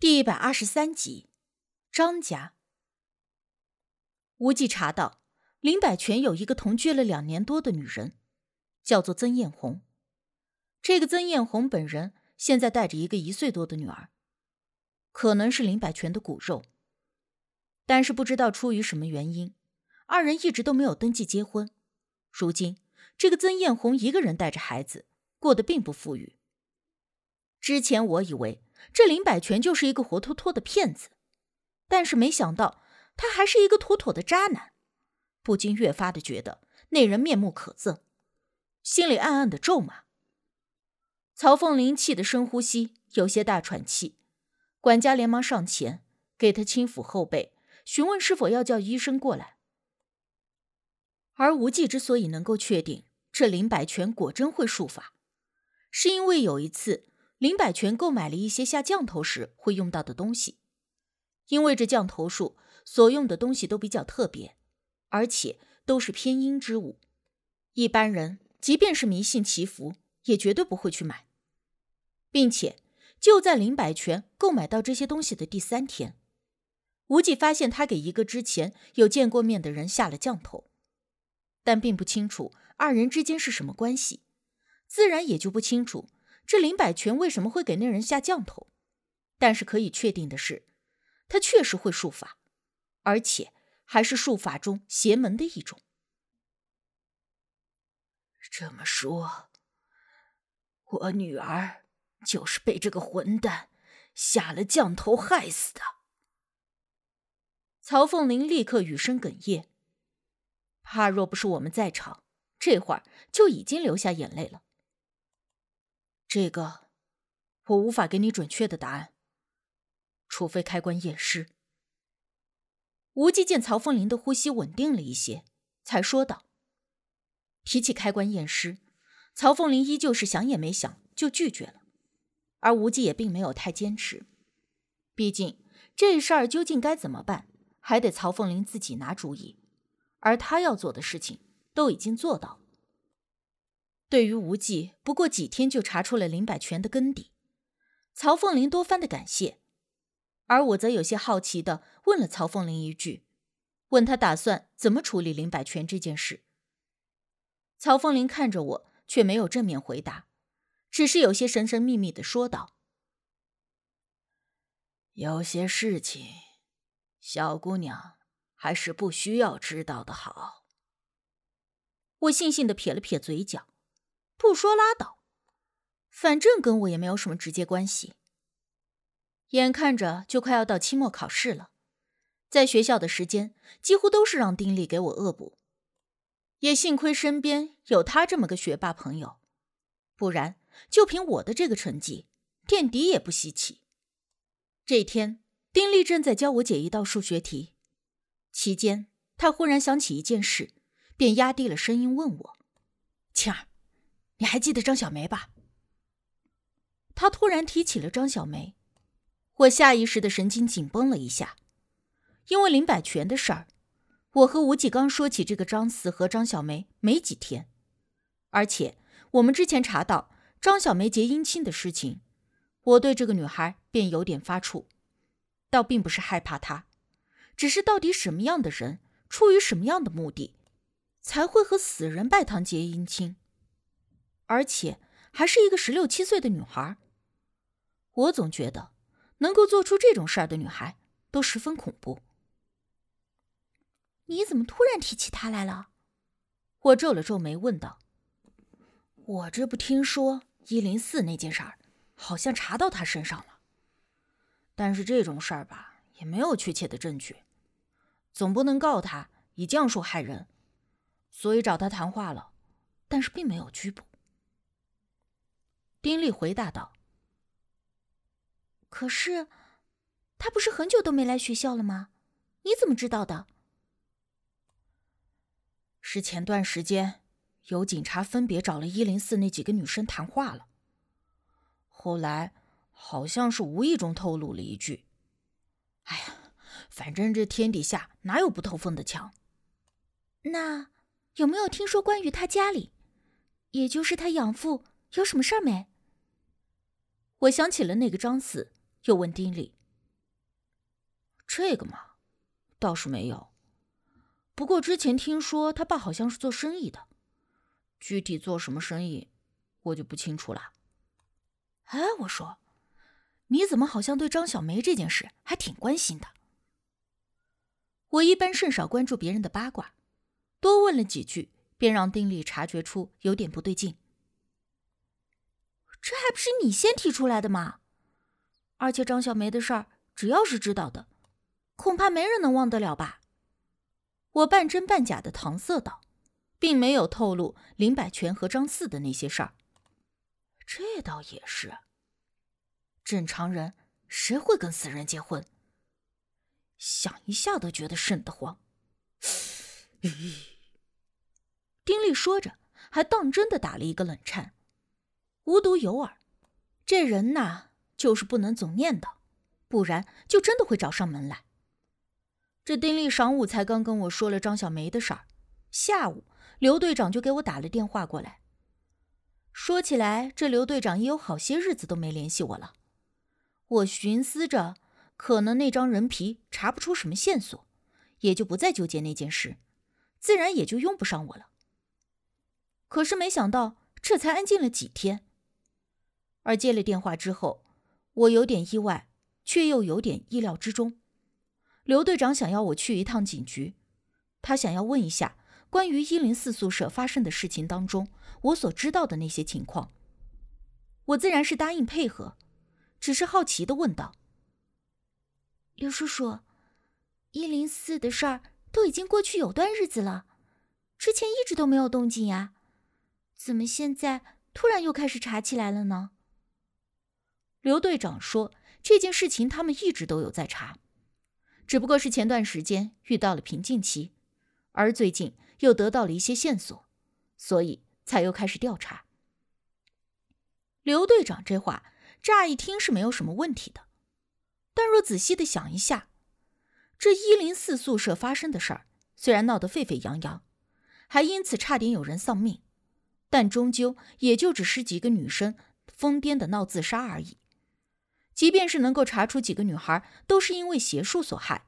第一百二十三集，张家。无忌查到林百全有一个同居了两年多的女人，叫做曾艳红。这个曾艳红本人现在带着一个一岁多的女儿，可能是林百全的骨肉。但是不知道出于什么原因，二人一直都没有登记结婚。如今这个曾艳红一个人带着孩子，过得并不富裕。之前我以为。这林百全就是一个活脱脱的骗子，但是没想到他还是一个妥妥的渣男，不禁越发的觉得那人面目可憎，心里暗暗的咒骂。曹凤玲气得深呼吸，有些大喘气，管家连忙上前给他轻抚后背，询问是否要叫医生过来。而无忌之所以能够确定这林百全果真会术法，是因为有一次。林百全购买了一些下降头时会用到的东西，因为这降头术所用的东西都比较特别，而且都是偏阴之物，一般人即便是迷信祈福，也绝对不会去买。并且就在林百全购买到这些东西的第三天，无忌发现他给一个之前有见过面的人下了降头，但并不清楚二人之间是什么关系，自然也就不清楚。这林百全为什么会给那人下降头？但是可以确定的是，他确实会术法，而且还是术法中邪门的一种。这么说，我女儿就是被这个混蛋下了降头害死的。曹凤玲立刻语声哽咽，怕若不是我们在场，这会儿就已经流下眼泪了。这个，我无法给你准确的答案，除非开棺验尸。无忌见曹凤林的呼吸稳定了一些，才说道：“提起开棺验尸，曹凤林依旧是想也没想就拒绝了。而无忌也并没有太坚持，毕竟这事儿究竟该怎么办，还得曹凤林自己拿主意，而他要做的事情都已经做到了。”对于无忌，不过几天就查出了林百全的根底，曹凤林多番的感谢，而我则有些好奇的问了曹凤林一句，问他打算怎么处理林百全这件事。曹凤林看着我，却没有正面回答，只是有些神神秘秘的说道：“有些事情，小姑娘还是不需要知道的好。”我悻悻的撇了撇嘴角。不说拉倒，反正跟我也没有什么直接关系。眼看着就快要到期末考试了，在学校的时间几乎都是让丁力给我恶补，也幸亏身边有他这么个学霸朋友，不然就凭我的这个成绩，垫底也不稀奇。这天，丁力正在教我解一道数学题，期间他忽然想起一件事，便压低了声音问我：“青儿。”你还记得张小梅吧？他突然提起了张小梅，我下意识的神经紧绷了一下，因为林百全的事儿，我和吴继刚说起这个张四和张小梅没几天，而且我们之前查到张小梅结姻亲的事情，我对这个女孩便有点发怵，倒并不是害怕她，只是到底什么样的人，出于什么样的目的，才会和死人拜堂结姻亲？而且还是一个十六七岁的女孩，我总觉得能够做出这种事儿的女孩都十分恐怖。你怎么突然提起她来了？我皱了皱眉问道：“我这不听说一零四那件事儿，好像查到她身上了。但是这种事儿吧，也没有确切的证据，总不能告他以降术害人，所以找他谈话了，但是并没有拘捕。”丁力回答道：“可是，他不是很久都没来学校了吗？你怎么知道的？”是前段时间有警察分别找了一零四那几个女生谈话了，后来好像是无意中透露了一句：“哎呀，反正这天底下哪有不透风的墙？”那有没有听说关于他家里，也就是他养父有什么事儿没？我想起了那个张四，又问丁力：“这个嘛，倒是没有。不过之前听说他爸好像是做生意的，具体做什么生意，我就不清楚了。哎，我说，你怎么好像对张小梅这件事还挺关心的？我一般甚少关注别人的八卦，多问了几句，便让丁力察觉出有点不对劲。这还不是你先提出来的吗？而且张小梅的事儿，只要是知道的，恐怕没人能忘得了吧？我半真半假的搪塞道，并没有透露林百全和张四的那些事儿。这倒也是，正常人谁会跟死人结婚？想一下都觉得瘆得慌。丁力说着，还当真的打了一个冷颤。无独有偶，这人呐，就是不能总念叨，不然就真的会找上门来。这丁力晌午才刚跟我说了张小梅的事儿，下午刘队长就给我打了电话过来。说起来，这刘队长也有好些日子都没联系我了。我寻思着。可能那张人皮查不出什么线索，也就不再纠结那件事，自然也就用不上我了。可是没想到，这才安静了几天。而接了电话之后，我有点意外，却又有点意料之中。刘队长想要我去一趟警局，他想要问一下关于一零四宿舍发生的事情当中我所知道的那些情况。我自然是答应配合，只是好奇的问道。刘叔叔，一零四的事儿都已经过去有段日子了，之前一直都没有动静呀，怎么现在突然又开始查起来了呢？刘队长说，这件事情他们一直都有在查，只不过是前段时间遇到了瓶颈期，而最近又得到了一些线索，所以才又开始调查。刘队长这话乍一听是没有什么问题的。但若仔细的想一下，这一零四宿舍发生的事儿，虽然闹得沸沸扬扬，还因此差点有人丧命，但终究也就只是几个女生疯癫的闹自杀而已。即便是能够查出几个女孩都是因为邪术所害，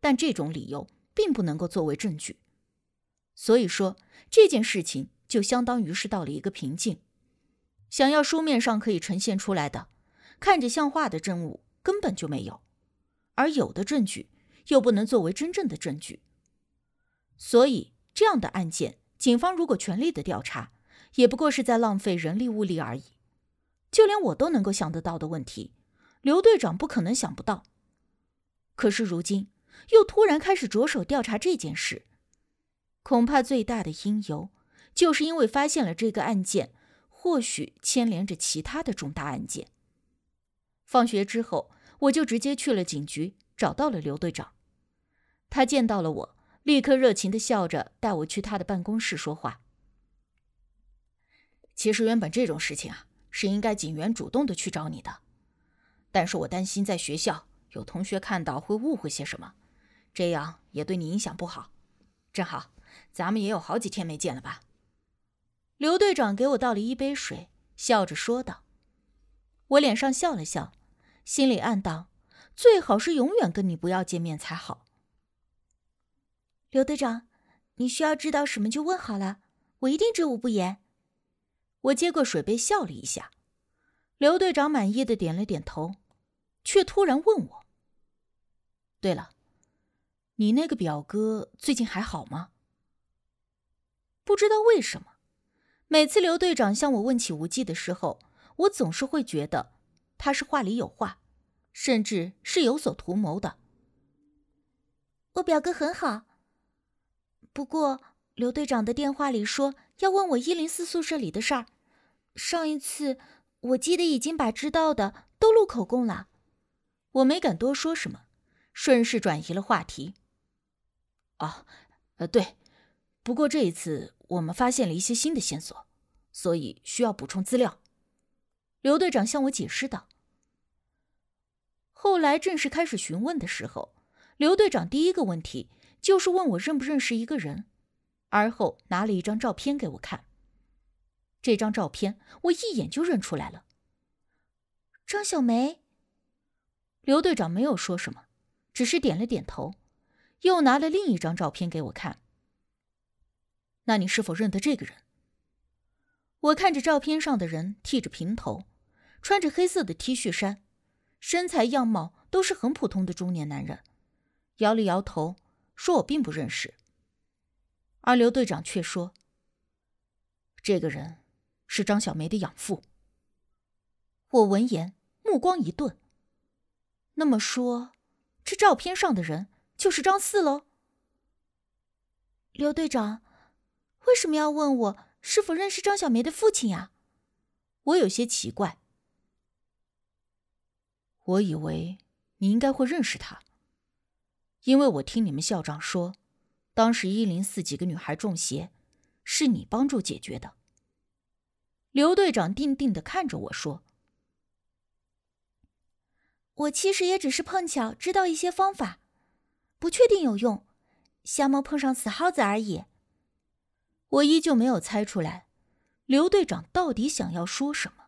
但这种理由并不能够作为证据。所以说，这件事情就相当于是到了一个瓶颈。想要书面上可以呈现出来的，看着像话的证物。根本就没有，而有的证据又不能作为真正的证据，所以这样的案件，警方如果全力的调查，也不过是在浪费人力物力而已。就连我都能够想得到的问题，刘队长不可能想不到。可是如今又突然开始着手调查这件事，恐怕最大的因由，就是因为发现了这个案件，或许牵连着其他的重大案件。放学之后。我就直接去了警局，找到了刘队长。他见到了我，立刻热情的笑着带我去他的办公室说话。其实原本这种事情啊，是应该警员主动的去找你的，但是我担心在学校有同学看到会误会些什么，这样也对你影响不好。正好，咱们也有好几天没见了吧？刘队长给我倒了一杯水，笑着说道。我脸上笑了笑。心里暗道：“最好是永远跟你不要见面才好。”刘队长，你需要知道什么就问好了，我一定知无不言。我接过水杯，笑了一下。刘队长满意的点了点头，却突然问我：“对了，你那个表哥最近还好吗？”不知道为什么，每次刘队长向我问起无忌的时候，我总是会觉得。他是话里有话，甚至是有所图谋的。我表哥很好，不过刘队长的电话里说要问我一零四宿舍里的事儿。上一次我记得已经把知道的都录口供了。我没敢多说什么，顺势转移了话题。哦，呃，对，不过这一次我们发现了一些新的线索，所以需要补充资料。刘队长向我解释道。后来正式开始询问的时候，刘队长第一个问题就是问我认不认识一个人，而后拿了一张照片给我看。这张照片我一眼就认出来了，张小梅。刘队长没有说什么，只是点了点头，又拿了另一张照片给我看。那你是否认得这个人？我看着照片上的人，剃着平头，穿着黑色的 T 恤衫，身材样貌都是很普通的中年男人，摇了摇头，说我并不认识。而刘队长却说：“这个人是张小梅的养父。”我闻言，目光一顿。那么说，这照片上的人就是张四喽？刘队长。为什么要问我是否认识张小梅的父亲呀？我有些奇怪。我以为你应该会认识他，因为我听你们校长说，当时一零四几个女孩中邪，是你帮助解决的。刘队长定定的看着我说：“我其实也只是碰巧知道一些方法，不确定有用，瞎猫碰上死耗子而已。”我依旧没有猜出来，刘队长到底想要说什么。